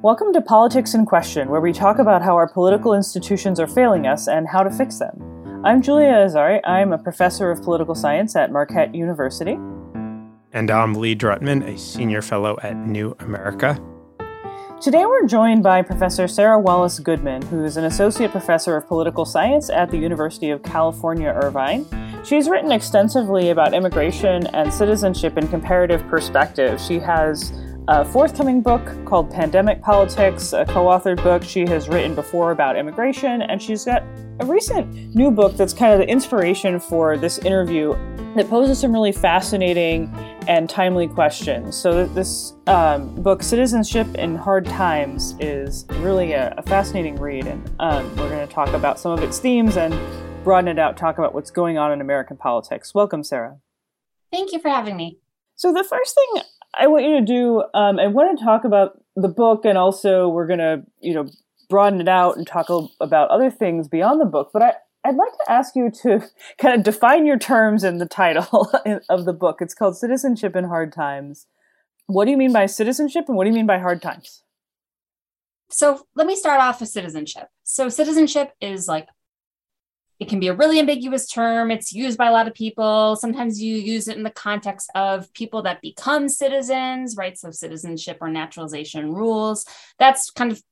Welcome to Politics in Question, where we talk about how our political institutions are failing us and how to fix them. I'm Julia Azari. I'm a professor of political science at Marquette University. And I'm Lee Drutman, a senior fellow at New America. Today we're joined by Professor Sarah Wallace Goodman, who is an associate professor of political science at the University of California, Irvine. She's written extensively about immigration and citizenship in comparative perspective. She has a forthcoming book called Pandemic Politics, a co authored book she has written before about immigration, and she's got a recent new book that's kind of the inspiration for this interview that poses some really fascinating and timely questions. So, this um, book, Citizenship in Hard Times, is really a, a fascinating read, and um, we're going to talk about some of its themes and broaden it out, talk about what's going on in American politics. Welcome, Sarah. Thank you for having me. So, the first thing I want you to do, um, I want to talk about the book, and also we're going to, you know, broaden it out and talk about other things beyond the book. But I, I'd like to ask you to kind of define your terms in the title of the book. It's called Citizenship in Hard Times. What do you mean by citizenship, and what do you mean by hard times? So let me start off with citizenship. So citizenship is like it can be a really ambiguous term. It's used by a lot of people. Sometimes you use it in the context of people that become citizens, right? So, citizenship or naturalization rules. That's kind of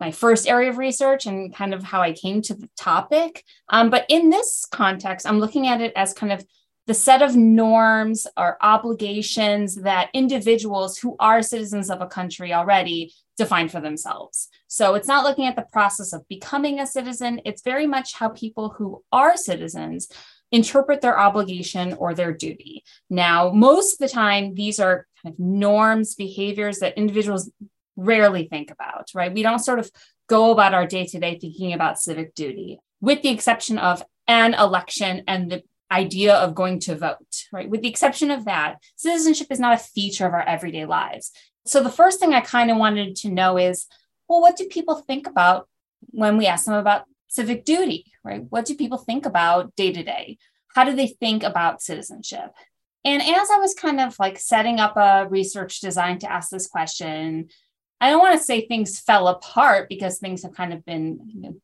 my first area of research and kind of how I came to the topic. Um, but in this context, I'm looking at it as kind of the set of norms or obligations that individuals who are citizens of a country already define for themselves. So it's not looking at the process of becoming a citizen, it's very much how people who are citizens interpret their obligation or their duty. Now, most of the time, these are kind of norms, behaviors that individuals rarely think about, right? We don't sort of go about our day to day thinking about civic duty, with the exception of an election and the idea of going to vote, right? With the exception of that, citizenship is not a feature of our everyday lives. So the first thing I kind of wanted to know is, well, what do people think about when we ask them about civic duty, right? What do people think about day to day? How do they think about citizenship? And as I was kind of like setting up a research design to ask this question, I don't want to say things fell apart because things have kind of been, you know,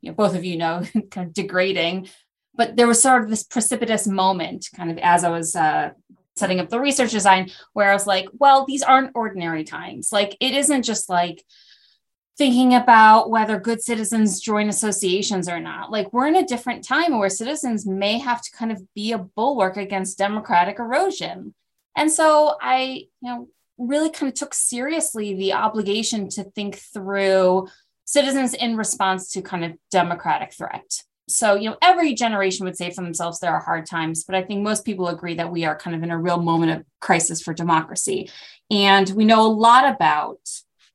you know both of you know, kind of degrading but there was sort of this precipitous moment kind of as I was uh, setting up the research design where I was like, well, these aren't ordinary times. Like, it isn't just like thinking about whether good citizens join associations or not. Like, we're in a different time where citizens may have to kind of be a bulwark against democratic erosion. And so I, you know, really kind of took seriously the obligation to think through citizens in response to kind of democratic threat so you know every generation would say for themselves there are hard times but i think most people agree that we are kind of in a real moment of crisis for democracy. And we know a lot about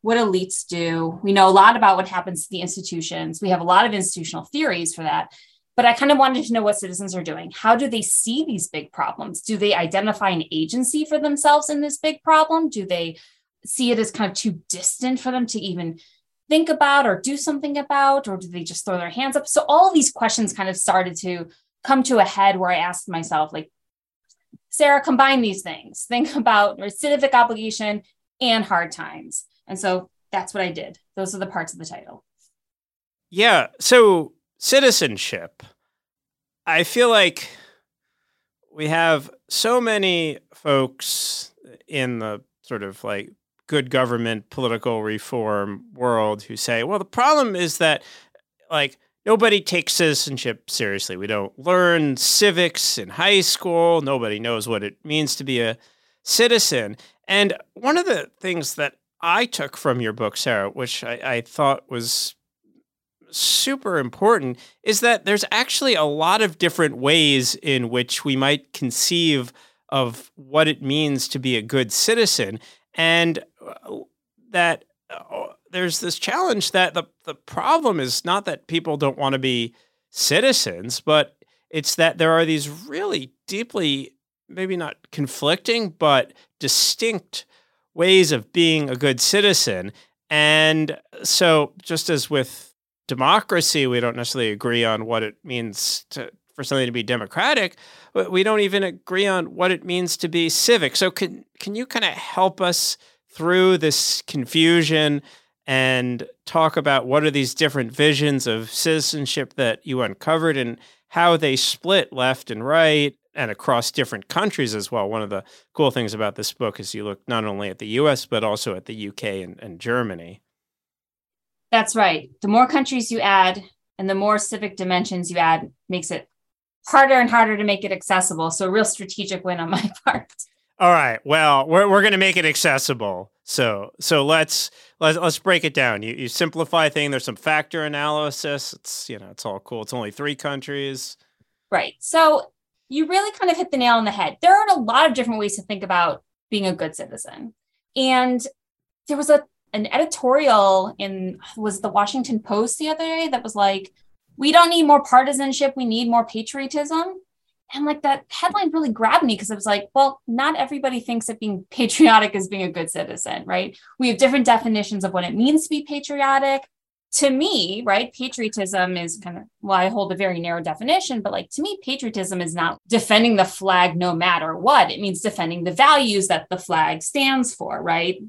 what elites do. We know a lot about what happens to the institutions. We have a lot of institutional theories for that. But i kind of wanted to know what citizens are doing. How do they see these big problems? Do they identify an agency for themselves in this big problem? Do they see it as kind of too distant for them to even think about or do something about, or do they just throw their hands up? So all these questions kind of started to come to a head where I asked myself, like, Sarah, combine these things. Think about civic obligation and hard times. And so that's what I did. Those are the parts of the title. Yeah. So citizenship. I feel like we have so many folks in the sort of like good government, political reform world who say, well, the problem is that, like, nobody takes citizenship seriously. We don't learn civics in high school. Nobody knows what it means to be a citizen. And one of the things that I took from your book, Sarah, which I, I thought was super important, is that there's actually a lot of different ways in which we might conceive of what it means to be a good citizen and that uh, there's this challenge that the the problem is not that people don't want to be citizens, but it's that there are these really deeply maybe not conflicting but distinct ways of being a good citizen. And so just as with democracy, we don't necessarily agree on what it means to for something to be democratic, but we don't even agree on what it means to be civic. So can can you kind of help us through this confusion and talk about what are these different visions of citizenship that you uncovered and how they split left and right and across different countries as well. One of the cool things about this book is you look not only at the US, but also at the UK and, and Germany. That's right. The more countries you add and the more civic dimensions you add makes it harder and harder to make it accessible. So, a real strategic win on my part. All right. Well, we're we're going to make it accessible. So so let's let's let's break it down. You you simplify thing. There's some factor analysis. It's you know it's all cool. It's only three countries. Right. So you really kind of hit the nail on the head. There are a lot of different ways to think about being a good citizen, and there was a an editorial in was the Washington Post the other day that was like, "We don't need more partisanship. We need more patriotism." And like that headline really grabbed me because it was like well not everybody thinks that being patriotic is being a good citizen right? We have different definitions of what it means to be patriotic. To me right patriotism is kind of well i hold a very narrow definition but like to me patriotism is not defending the flag no matter what. It means defending the values that the flag stands for right?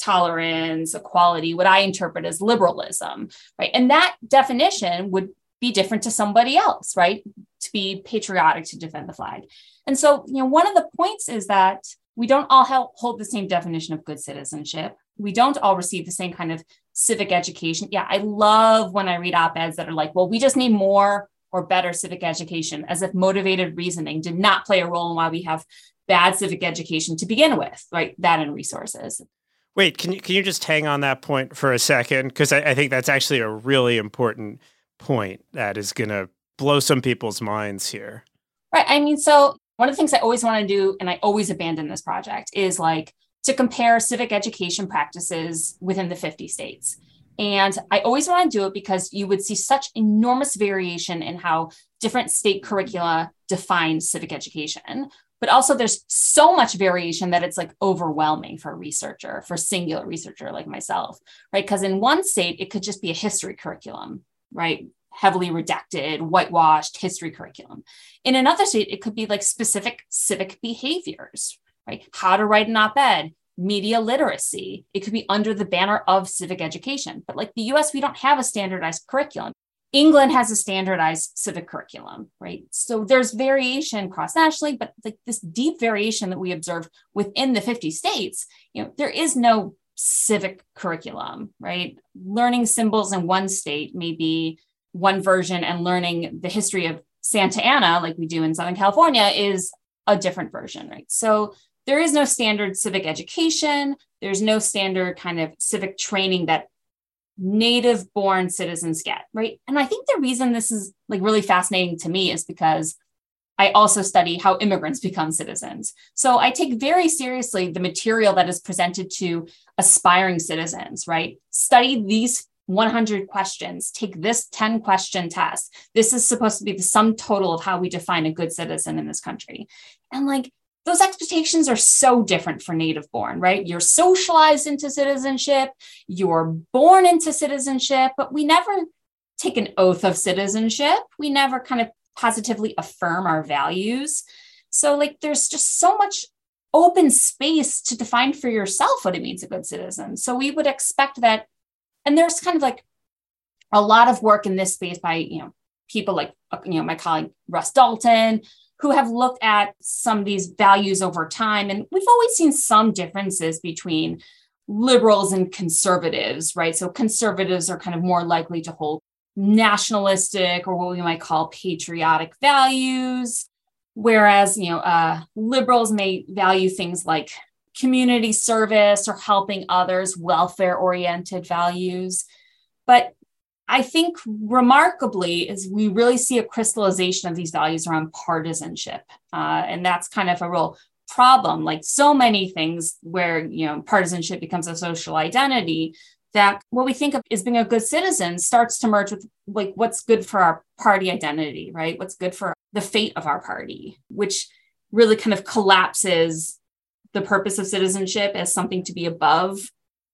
Tolerance equality what i interpret as liberalism right? And that definition would be different to somebody else, right? To be patriotic to defend the flag. And so, you know, one of the points is that we don't all hold the same definition of good citizenship. We don't all receive the same kind of civic education. Yeah, I love when I read op eds that are like, well, we just need more or better civic education, as if motivated reasoning did not play a role in why we have bad civic education to begin with, right? That and resources. Wait, can you can you just hang on that point for a second? Because I, I think that's actually a really important point that is going to blow some people's minds here. Right. I mean, so one of the things I always want to do, and I always abandon this project, is like to compare civic education practices within the 50 states. And I always want to do it because you would see such enormous variation in how different state curricula define civic education. But also, there's so much variation that it's like overwhelming for a researcher, for a singular researcher like myself, right? Because in one state, it could just be a history curriculum right? Heavily redacted, whitewashed history curriculum. In another state, it could be like specific civic behaviors, right? How to write an op ed, media literacy. It could be under the banner of civic education. But like the US, we don't have a standardized curriculum. England has a standardized civic curriculum, right? So there's variation cross nationally, but like this deep variation that we observe within the 50 states, you know, there is no civic curriculum, right? Learning symbols in one state may be one version, and learning the history of Santa Ana, like we do in Southern California, is a different version, right? So there is no standard civic education. There's no standard kind of civic training that native born citizens get, right? And I think the reason this is like really fascinating to me is because I also study how immigrants become citizens. So I take very seriously the material that is presented to aspiring citizens, right? Study these 100 questions, take this 10 question test. This is supposed to be the sum total of how we define a good citizen in this country. And like, those expectations are so different for native born, right? You're socialized into citizenship, you're born into citizenship, but we never take an oath of citizenship. We never kind of positively affirm our values. So, like, there's just so much open space to define for yourself what it means a good citizen. So, we would expect that. And there's kind of like a lot of work in this space by, you know, people like, you know, my colleague Russ Dalton, who have looked at some of these values over time. And we've always seen some differences between liberals and conservatives, right? So conservatives are kind of more likely to hold nationalistic or what we might call patriotic values whereas you know uh, liberals may value things like community service or helping others welfare oriented values but i think remarkably is we really see a crystallization of these values around partisanship uh, and that's kind of a real problem like so many things where you know partisanship becomes a social identity that what we think of as being a good citizen starts to merge with like what's good for our party identity, right? What's good for the fate of our party, which really kind of collapses the purpose of citizenship as something to be above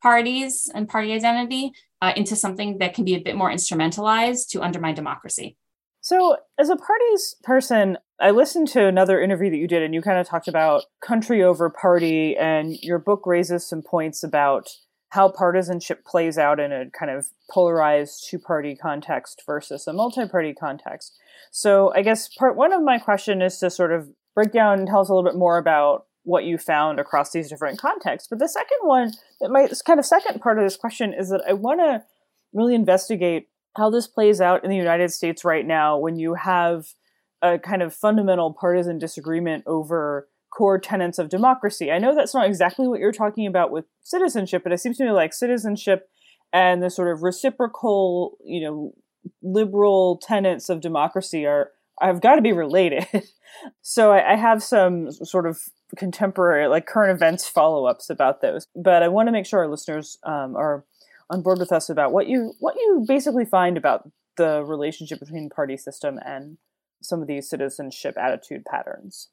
parties and party identity uh, into something that can be a bit more instrumentalized to undermine democracy. So, as a parties person, I listened to another interview that you did, and you kind of talked about country over party, and your book raises some points about how partisanship plays out in a kind of polarized two party context versus a multi party context. So, I guess part one of my question is to sort of break down and tell us a little bit more about what you found across these different contexts. But the second one, my kind of second part of this question is that I want to really investigate how this plays out in the United States right now when you have a kind of fundamental partisan disagreement over core tenets of democracy. I know that's not exactly what you're talking about with citizenship, but it seems to me like citizenship and the sort of reciprocal, you know, liberal tenets of democracy are have got to be related. so I, I, have some sort of contemporary, like current events follow ups about those, but I want to make sure our listeners um, are on board with us about what you what you basically find about the relationship between party system and some of these citizenship attitude patterns.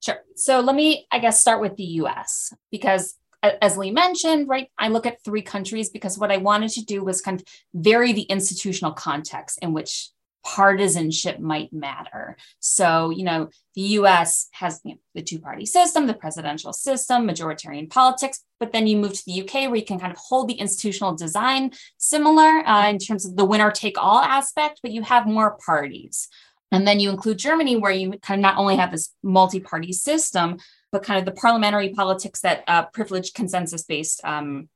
Sure. So let me, I guess, start with the US because as Lee mentioned, right, I look at three countries because what I wanted to do was kind of vary the institutional context in which partisanship might matter. So, you know, the US has you know, the two party system, the presidential system, majoritarian politics, but then you move to the UK where you can kind of hold the institutional design similar uh, in terms of the winner take all aspect, but you have more parties. And then you include Germany, where you kind of not only have this multi party system, but kind of the parliamentary politics that uh, privileged consensus based um,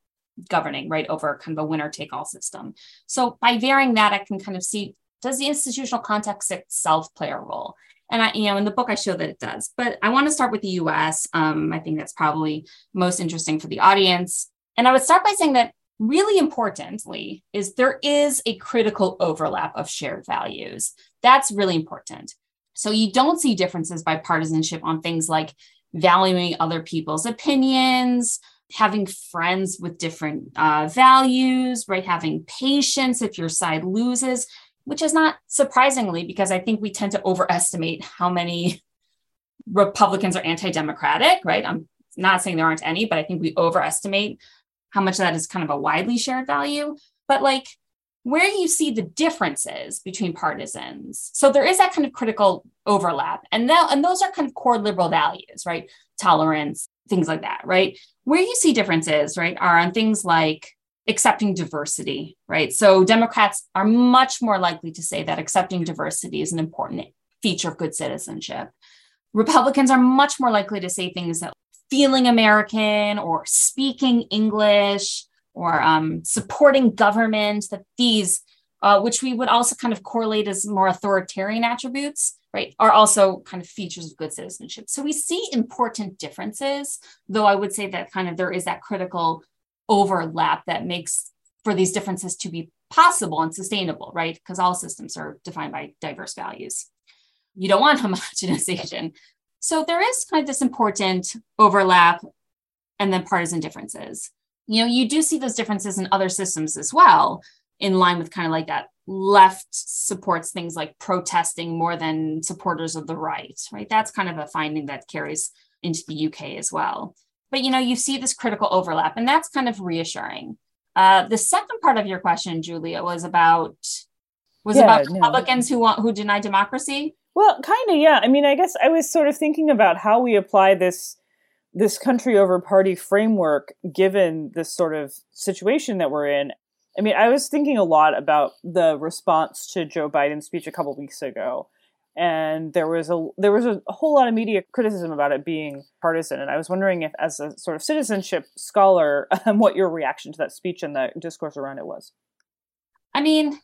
governing, right, over kind of a winner take all system. So by varying that, I can kind of see does the institutional context itself play a role? And I, you know, in the book, I show that it does. But I want to start with the US. Um, I think that's probably most interesting for the audience. And I would start by saying that really importantly is there is a critical overlap of shared values. That's really important. So you don't see differences by partisanship on things like valuing other people's opinions, having friends with different uh, values, right? Having patience if your side loses, which is not surprisingly because I think we tend to overestimate how many Republicans are anti democratic, right? I'm not saying there aren't any, but I think we overestimate how much that is kind of a widely shared value. But like where you see the differences between partisans. So there is that kind of critical overlap. And now, and those are kind of core liberal values, right? Tolerance, things like that, right? Where you see differences, right, are on things like accepting diversity, right? So Democrats are much more likely to say that accepting diversity is an important feature of good citizenship. Republicans are much more likely to say things that feeling American or speaking English or um, supporting government, that these, uh, which we would also kind of correlate as more authoritarian attributes, right, are also kind of features of good citizenship. So we see important differences, though I would say that kind of there is that critical overlap that makes for these differences to be possible and sustainable, right? Because all systems are defined by diverse values. You don't want homogenization. So there is kind of this important overlap and then partisan differences you know, you do see those differences in other systems as well, in line with kind of like that left supports things like protesting more than supporters of the right, right? That's kind of a finding that carries into the UK as well. But you know, you see this critical overlap, and that's kind of reassuring. Uh, the second part of your question, Julia, was about was yeah, about Republicans no. who want who deny democracy. Well, kind of, yeah. I mean, I guess I was sort of thinking about how we apply this this country over party framework given this sort of situation that we're in. I mean, I was thinking a lot about the response to Joe Biden's speech a couple weeks ago. And there was a there was a, whole lot of media criticism about it being partisan, and I was wondering if, as a sort of citizenship scholar, um, what your reaction to that speech and the discourse around it was. I mean,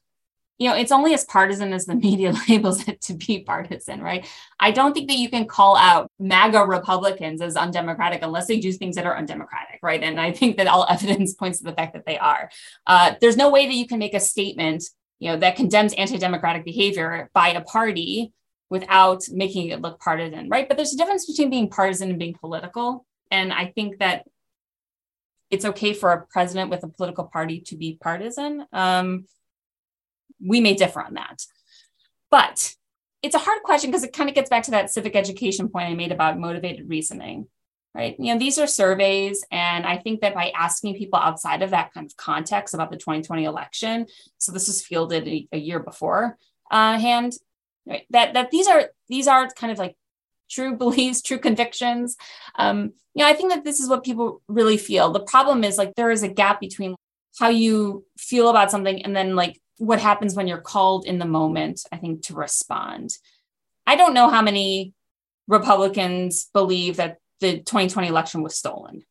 you know, it's only as partisan as the media labels it to be partisan, right? I don't think that you can call out MAGA Republicans as undemocratic unless they do things that are undemocratic, right? And I think that all evidence points to the fact that they are. Uh, there's no way that you can make a statement, you know, that condemns anti-democratic behavior by a party without making it look partisan, right? But there's a difference between being partisan and being political. And I think that it's okay for a president with a political party to be partisan. Um, we may differ on that. But it's a hard question because it kind of gets back to that civic education point I made about motivated reasoning, right? You know, these are surveys. And I think that by asking people outside of that kind of context about the 2020 election, so this was fielded a, a year before uh, hand, right? That, that these are, these are kind of like true beliefs, true convictions. Um, you know, I think that this is what people really feel. The problem is like there is a gap between how you feel about something and then like what happens when you're called in the moment, I think, to respond. I don't know how many Republicans believe that the 2020 election was stolen.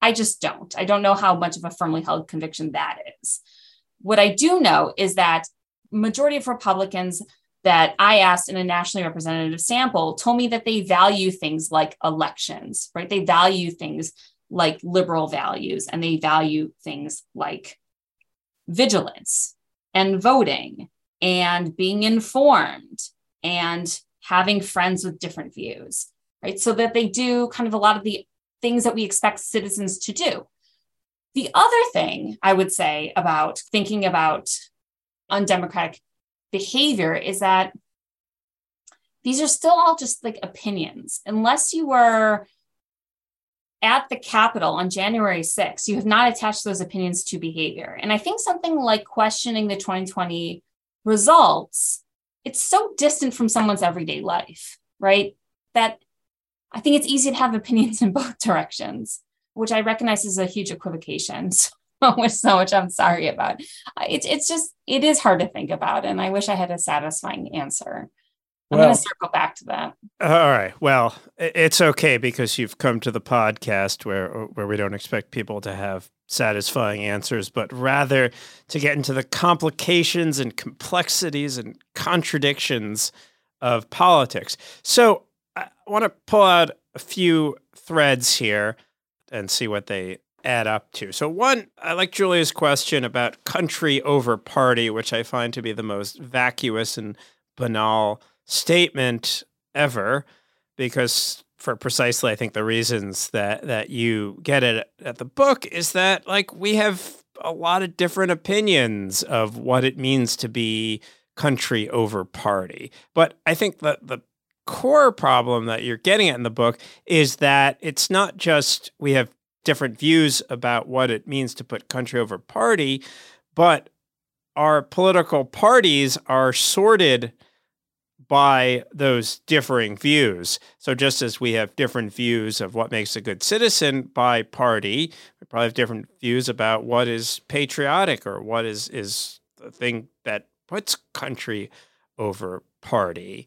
I just don't. I don't know how much of a firmly held conviction that is. What I do know is that majority of Republicans that I asked in a nationally representative sample told me that they value things like elections, right? They value things like liberal values and they value things like vigilance and voting and being informed and having friends with different views, right? So that they do kind of a lot of the things that we expect citizens to do. The other thing I would say about thinking about undemocratic behavior is that these are still all just like opinions. Unless you were at the Capitol on January 6th, you have not attached those opinions to behavior. And I think something like questioning the 2020 results, it's so distant from someone's everyday life, right? That I think it's easy to have opinions in both directions, which I recognize is a huge equivocation. So much, so much I'm sorry about. It's it's just it is hard to think about, and I wish I had a satisfying answer. I'm well, going to circle back to that. Uh, all right. Well, it's okay because you've come to the podcast where where we don't expect people to have satisfying answers, but rather to get into the complications and complexities and contradictions of politics. So I want to pull out a few threads here and see what they add up to. So, one, I like Julia's question about country over party, which I find to be the most vacuous and banal statement ever, because for precisely, I think, the reasons that, that you get it at the book is that, like, we have a lot of different opinions of what it means to be country over party. But I think that the core problem that you're getting at in the book is that it's not just we have different views about what it means to put country over party, but our political parties are sorted by those differing views. So just as we have different views of what makes a good citizen by party, we probably have different views about what is patriotic or what is is the thing that puts country over party.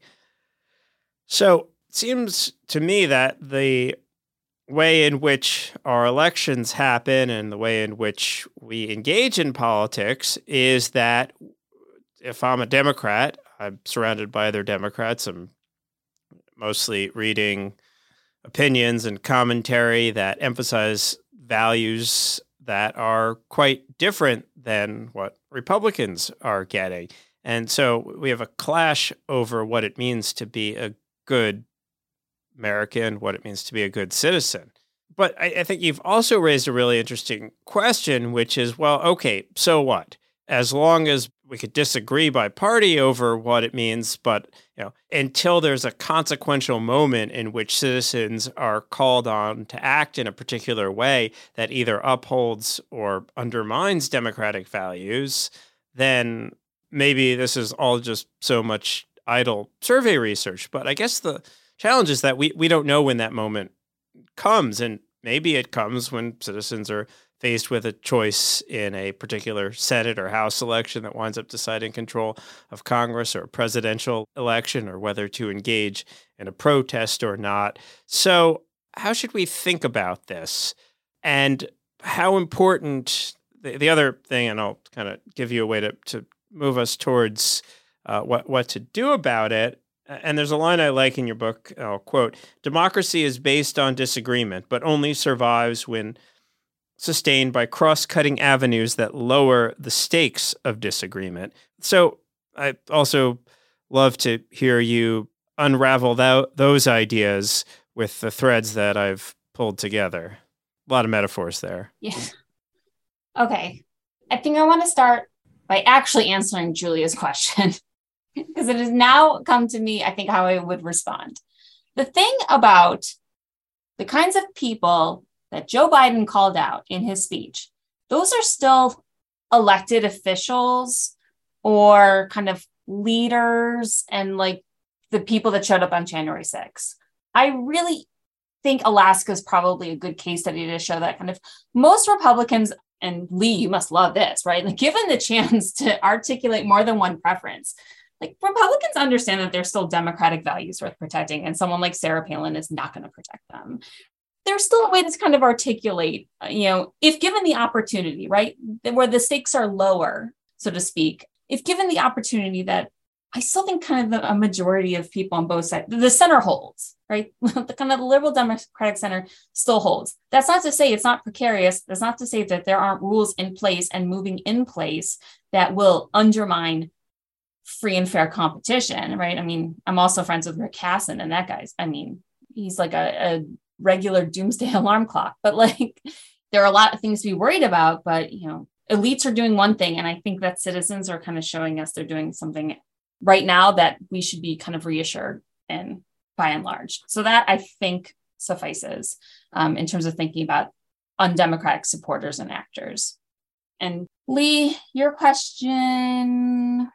So it seems to me that the way in which our elections happen and the way in which we engage in politics is that if I'm a Democrat, I'm surrounded by other Democrats. I'm mostly reading opinions and commentary that emphasize values that are quite different than what Republicans are getting. And so we have a clash over what it means to be a good American, what it means to be a good citizen. But I, I think you've also raised a really interesting question, which is well, okay, so what? As long as we could disagree by party over what it means, but you know, until there's a consequential moment in which citizens are called on to act in a particular way that either upholds or undermines democratic values, then maybe this is all just so much idle survey research. But I guess the challenge is that we, we don't know when that moment comes. And maybe it comes when citizens are faced with a choice in a particular Senate or House election that winds up deciding control of Congress or a presidential election or whether to engage in a protest or not. So, how should we think about this? And how important the, the other thing, and I'll kind of give you a way to, to move us towards uh, what, what to do about it, and there's a line I like in your book. I'll quote Democracy is based on disagreement, but only survives when sustained by cross cutting avenues that lower the stakes of disagreement. So I also love to hear you unravel those ideas with the threads that I've pulled together. A lot of metaphors there. Yeah. Okay. I think I want to start by actually answering Julia's question because it has now come to me, I think, how I would respond. The thing about the kinds of people that Joe Biden called out in his speech, those are still elected officials or kind of leaders and like the people that showed up on January 6th. I really think Alaska is probably a good case study to show that kind of most Republicans and Lee, you must love this, right? Like given the chance to articulate more than one preference, like Republicans understand that there's still democratic values worth protecting, and someone like Sarah Palin is not going to protect them. There's still a way to kind of articulate, uh, you know, if given the opportunity, right, where the stakes are lower, so to speak, if given the opportunity that I still think kind of a majority of people on both sides, the center holds, right? the kind of liberal democratic center still holds. That's not to say it's not precarious. That's not to say that there aren't rules in place and moving in place that will undermine free and fair competition, right? I mean, I'm also friends with Rick Hasen, and that guy's, I mean, he's like a, a regular doomsday alarm clock. But like, there are a lot of things to be worried about. But you know, elites are doing one thing, and I think that citizens are kind of showing us they're doing something right now that we should be kind of reassured in by and large. So that I think suffices um, in terms of thinking about undemocratic supporters and actors. And Lee, your question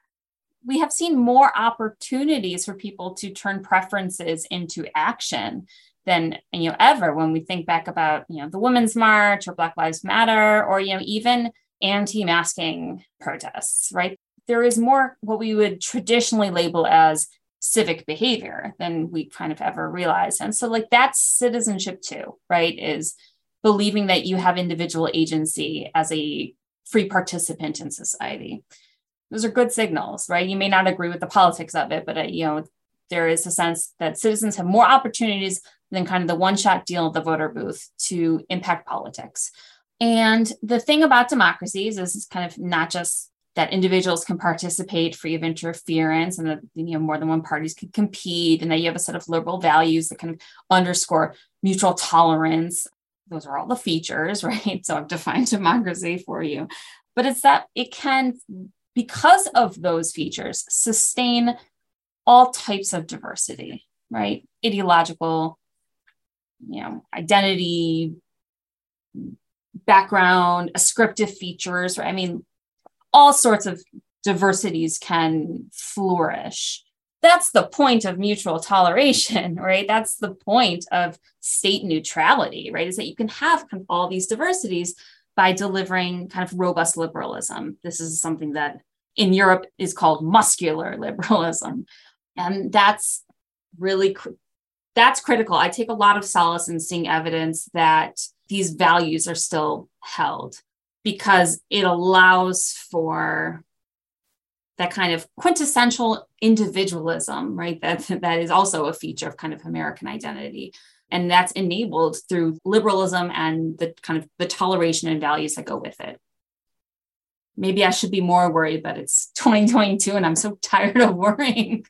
we have seen more opportunities for people to turn preferences into action than you know ever when we think back about you know the women's march or black lives matter or you know even anti-masking protests right? There is more what we would traditionally label as civic behavior than we kind of ever realized and so like that's citizenship too right is believing that you have individual agency as a free participant in society those are good signals, right? You may not agree with the politics of it, but uh, you know there is a sense that citizens have more opportunities than kind of the one-shot deal at the voter booth to impact politics. And the thing about democracies is it's kind of not just that individuals can participate free of interference and that you know more than one parties can compete and that you have a set of liberal values that kind of underscore mutual tolerance those are all the features right so i've defined democracy for you but it's that it can because of those features, sustain all types of diversity, right? Ideological, you know, identity, background, ascriptive features, right? I mean, all sorts of diversities can flourish. That's the point of mutual toleration, right? That's the point of state neutrality, right? Is that you can have all these diversities by delivering kind of robust liberalism. This is something that in Europe is called muscular liberalism. And that's really that's critical. I take a lot of solace in seeing evidence that these values are still held because it allows for that kind of quintessential individualism, right? That that is also a feature of kind of American identity and that's enabled through liberalism and the kind of the toleration and values that go with it. Maybe i should be more worried but it's 2022 and i'm so tired of worrying.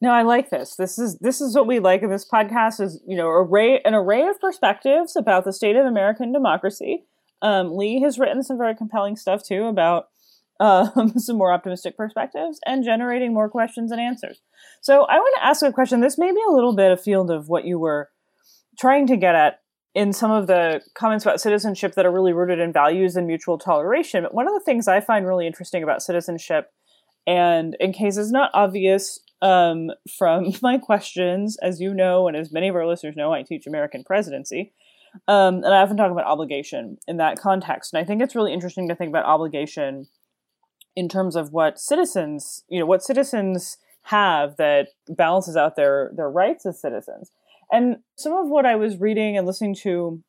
No i like this. This is this is what we like in this podcast is you know array an array of perspectives about the state of american democracy. Um, lee has written some very compelling stuff too about um, some more optimistic perspectives and generating more questions and answers so I want to ask a question. This may be a little bit a field of what you were trying to get at in some of the comments about citizenship that are really rooted in values and mutual toleration. But one of the things I find really interesting about citizenship, and in case it's not obvious um, from my questions, as you know, and as many of our listeners know, I teach American presidency. Um, and I often talk about obligation in that context. And I think it's really interesting to think about obligation in terms of what citizens, you know, what citizens have that balances out their their rights as citizens. And some of what I was reading and listening to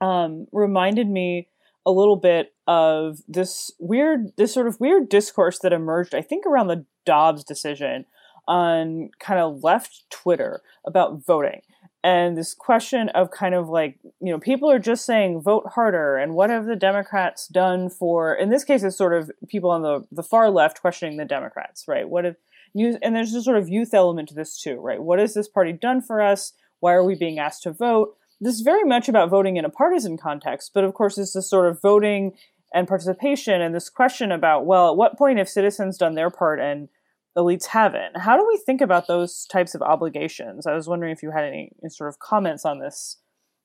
um, reminded me a little bit of this weird, this sort of weird discourse that emerged, I think, around the Dobbs decision on kind of left Twitter about voting. And this question of kind of like, you know, people are just saying vote harder. And what have the Democrats done for, in this case, it's sort of people on the, the far left questioning the Democrats, right? What have, youth, and there's a sort of youth element to this too, right? What has this party done for us? Why are we being asked to vote? This is very much about voting in a partisan context, but of course, it's this sort of voting and participation and this question about, well, at what point have citizens done their part and elites haven't? How do we think about those types of obligations? I was wondering if you had any sort of comments on this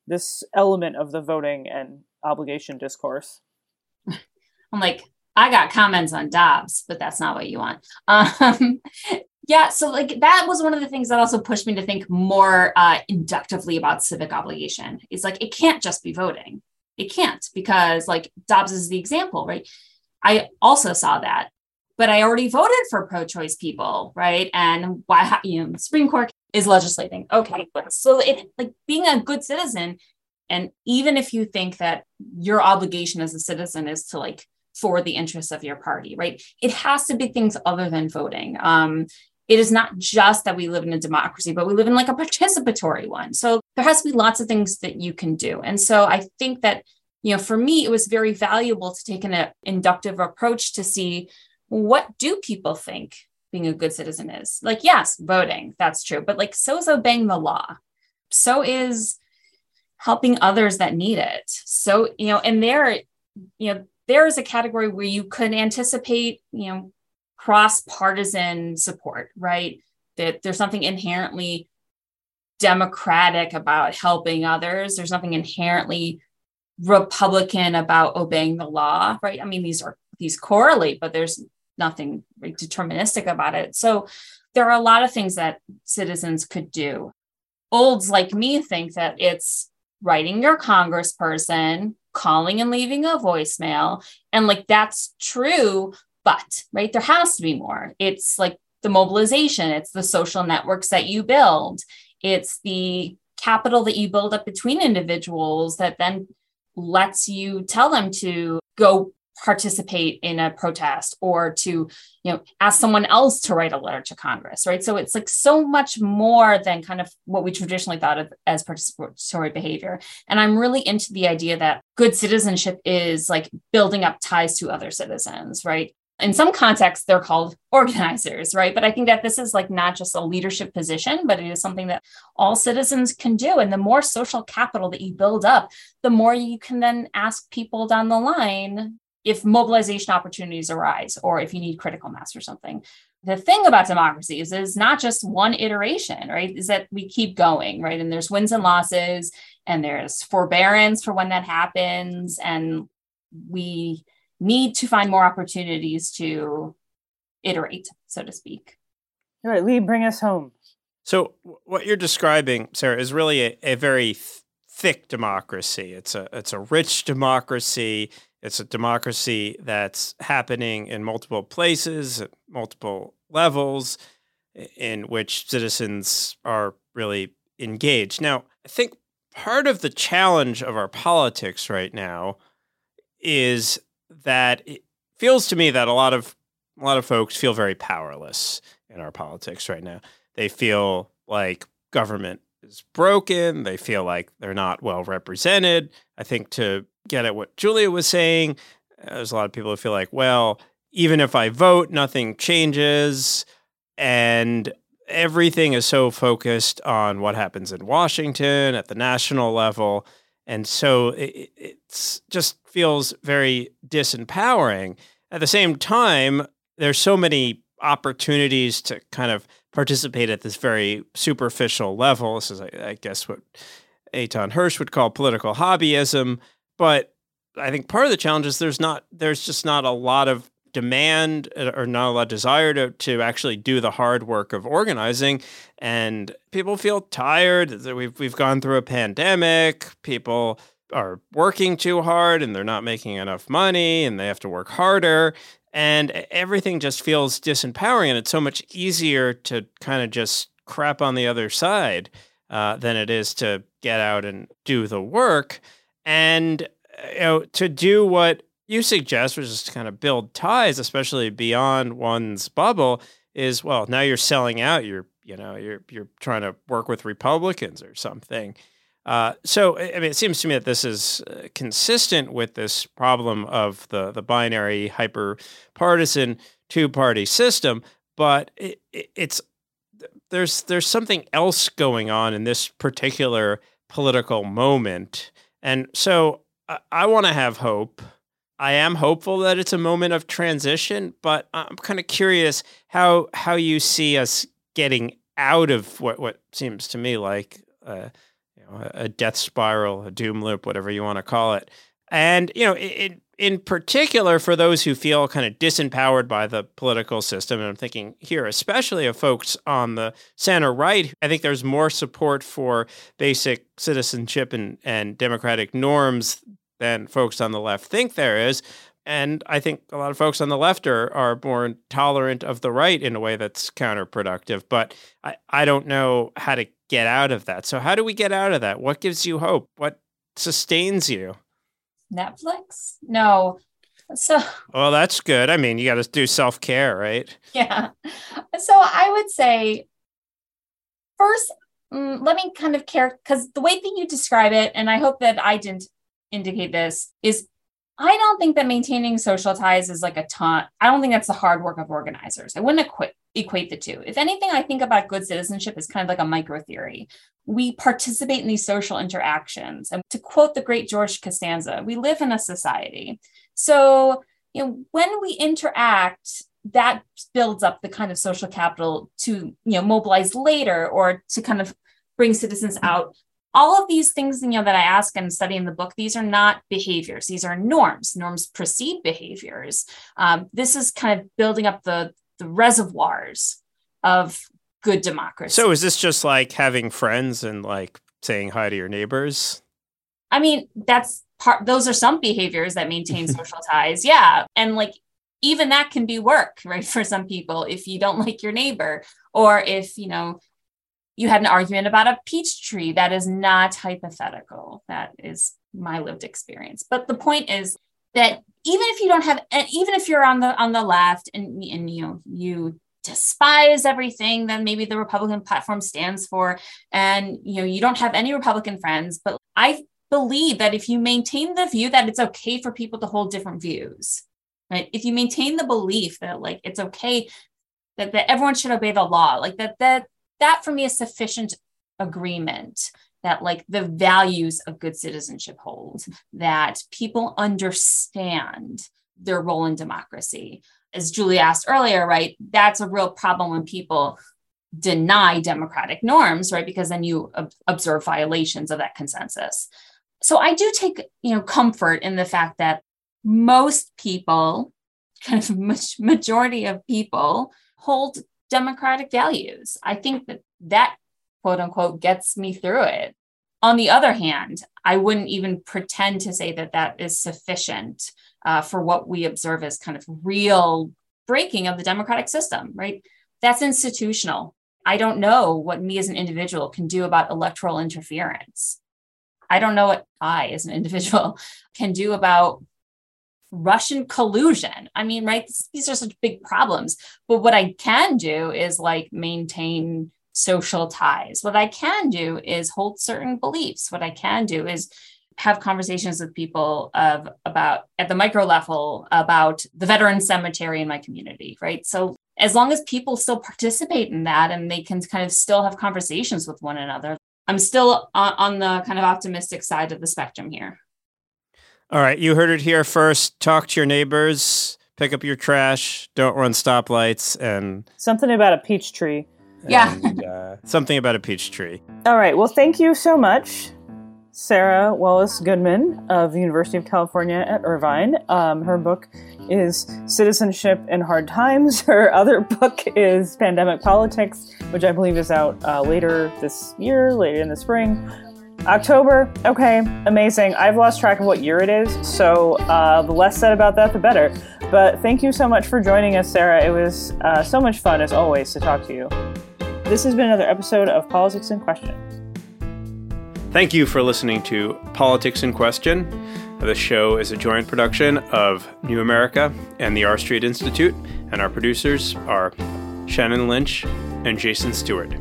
this element of the voting and obligation discourse. I'm like, I got comments on Dobbs, but that's not what you want. Um, Yeah, so like that was one of the things that also pushed me to think more uh, inductively about civic obligation. It's like it can't just be voting. It can't because like Dobbs is the example, right? I also saw that, but I already voted for pro-choice people, right? And why you know Supreme Court is legislating. Okay, so it like being a good citizen, and even if you think that your obligation as a citizen is to like for the interests of your party, right? It has to be things other than voting. Um, it is not just that we live in a democracy, but we live in like a participatory one. So there has to be lots of things that you can do. And so I think that, you know, for me, it was very valuable to take an uh, inductive approach to see what do people think being a good citizen is. Like, yes, voting, that's true, but like, so is obeying the law. So is helping others that need it. So, you know, and there, you know, there is a category where you could anticipate, you know, cross partisan support, right? That there's something inherently democratic about helping others. There's nothing inherently Republican about obeying the law, right? I mean, these are these correlate, but there's nothing deterministic about it. So there are a lot of things that citizens could do. Olds like me think that it's writing your congressperson, calling and leaving a voicemail. And like that's true, but right, there has to be more. It's like the mobilization, it's the social networks that you build, it's the capital that you build up between individuals that then lets you tell them to go participate in a protest or to you know ask someone else to write a letter to congress right? So it's like so much more than kind of what we traditionally thought of as participatory behavior. And i'm really into the idea that good citizenship is like building up ties to other citizens right? In some contexts they're called organizers right? But i think that this is like not just a leadership position but it is something that all citizens can do. And the more social capital that you build up the more you can then ask people down the line if mobilization opportunities arise or if you need critical mass or something. The thing about democracy is, is not just one iteration right? Is that we keep going right? And there's wins and losses and there's forbearance for when that happens and we need to find more opportunities to iterate so to speak. All right lee bring us home. So what you're describing sarah is really a, a very th- thick democracy. It's a it's a rich democracy it's a democracy that's happening in multiple places, at multiple levels, in which citizens are really engaged. Now, I think part of the challenge of our politics right now is that it feels to me that a lot of a lot of folks feel very powerless in our politics right now. They feel like government is broken. They feel like they're not well represented. I think to get at what Julia was saying, there's a lot of people who feel like, well, even if I vote, nothing changes. And everything is so focused on what happens in Washington at the national level. And so it it's just feels very disempowering. At the same time, there's so many opportunities to kind of participate at this very superficial level. This is, I, guess, what Eitan Hersh would call political hobbyism. But I think part of the challenge is there's not there's just not a lot of demand uh, or not a lot of desire to to actually do the hard work of organizing. And people feel tired we've we've gone through a pandemic people are working too hard and they're not making enough money and they have to work harder. And everything just feels disempowering and it's so much easier to kind of just crap on the other side uh, than it is to get out and do the work and you know to do what you suggest which is to kind of build ties especially beyond one's bubble is well now you're selling out you're you know you're you're trying to work with republicans or something. Uh, so I mean, it seems to me that this is uh, consistent with this problem of the the binary hyper partisan two party system, but it, it, it's there's there's something else going on in this particular political moment, and so I, I want to have hope. I am hopeful that it's a moment of transition, but I'm kind of curious how how you see us getting out of what what seems to me like. Uh, you know, a death spiral, a doom loop, whatever you want to call it. And you know, it, it, in particular for those who feel kind of disempowered by the political system. And I'm thinking here, especially of folks on the center right, I think there's more support for basic citizenship and, and democratic norms than folks on the left think there is. And I think a lot of folks on the left are, are more tolerant of the right in a way that's counterproductive. But I, I don't know how to get out of that. So, how do we get out of that? What gives you hope? What sustains you? Netflix? No. So, well, that's good. I mean, you got to do self care, right? Yeah. So, I would say first, mm, let me kind of care because the way that you describe it, and I hope that I didn't indicate this, is I don't think that maintaining social ties is like a ton. I don't think that's the hard work of organizers. I wouldn't equate, equate the two. If anything, I think about good citizenship is kind of like a micro theory. We participate in these social interactions. And to quote the great George Costanza, we live in a society. So, you know, when we interact, that builds up the kind of social capital to, you know, mobilize later or to kind of bring citizens out all of these things you know that i ask and study in the book these are not behaviors these are norms norms precede behaviors um, this is kind of building up the the reservoirs of good democracy so is this just like having friends and like saying hi to your neighbors i mean that's part those are some behaviors that maintain social ties yeah and like even that can be work right for some people if you don't like your neighbor or if you know you had an argument about a peach tree. That is not hypothetical. That is my lived experience. But the point is that even if you don't have, even if you're on the on the left and and you know you despise everything that maybe the Republican platform stands for, and you know you don't have any Republican friends, but I believe that if you maintain the view that it's okay for people to hold different views, right? If you maintain the belief that like it's okay that, that everyone should obey the law, like that that that for me is sufficient agreement that like the values of good citizenship hold that people understand their role in democracy as julie asked earlier right that's a real problem when people deny democratic norms right because then you ob- observe violations of that consensus so i do take you know comfort in the fact that most people kind of majority of people hold democratic values. I think that that quote unquote gets me through it. On the other hand, I wouldn't even pretend to say that that is sufficient uh, for what we observe as kind of real breaking of the democratic system, right? That's institutional. I don't know what me as an individual can do about electoral interference. I don't know what I, as an individual, can do about Russian collusion. I mean, right? These are such big problems. But what I can do is like maintain social ties. What I can do is hold certain beliefs. What I can do is have conversations with people of about at the micro level about the veteran cemetery in my community, right? So as long as people still participate in that and they can kind of still have conversations with one another, I'm still on, on the kind of optimistic side of the spectrum here. All right, you heard it here first. Talk to your neighbors, pick up your trash, don't run stoplights, and something about a peach tree. Yeah. And, uh, something about a peach tree. All right. Well, thank you so much, Sara Wallace Goodman of the University of California at Irvine. Um, her book is Citizenship in Hard Times. Her other book is Pandemic Politics, which I believe is out uh, later this year, later in the spring. October, okay, amazing. I've lost track of what year it is, so uh, the less said about that, the better. But thank you so much for joining us, Sara. It was uh, so much fun, as always, to talk to you. This has been another episode of Politics in Question. Thank you for listening to Politics in Question. The show is a joint production of New America and the R Street Institute, and our producers are Shannon Lynch and Jason Stewart.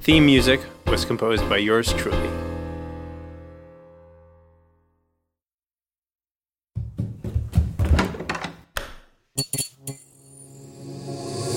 Theme music was composed by yours truly.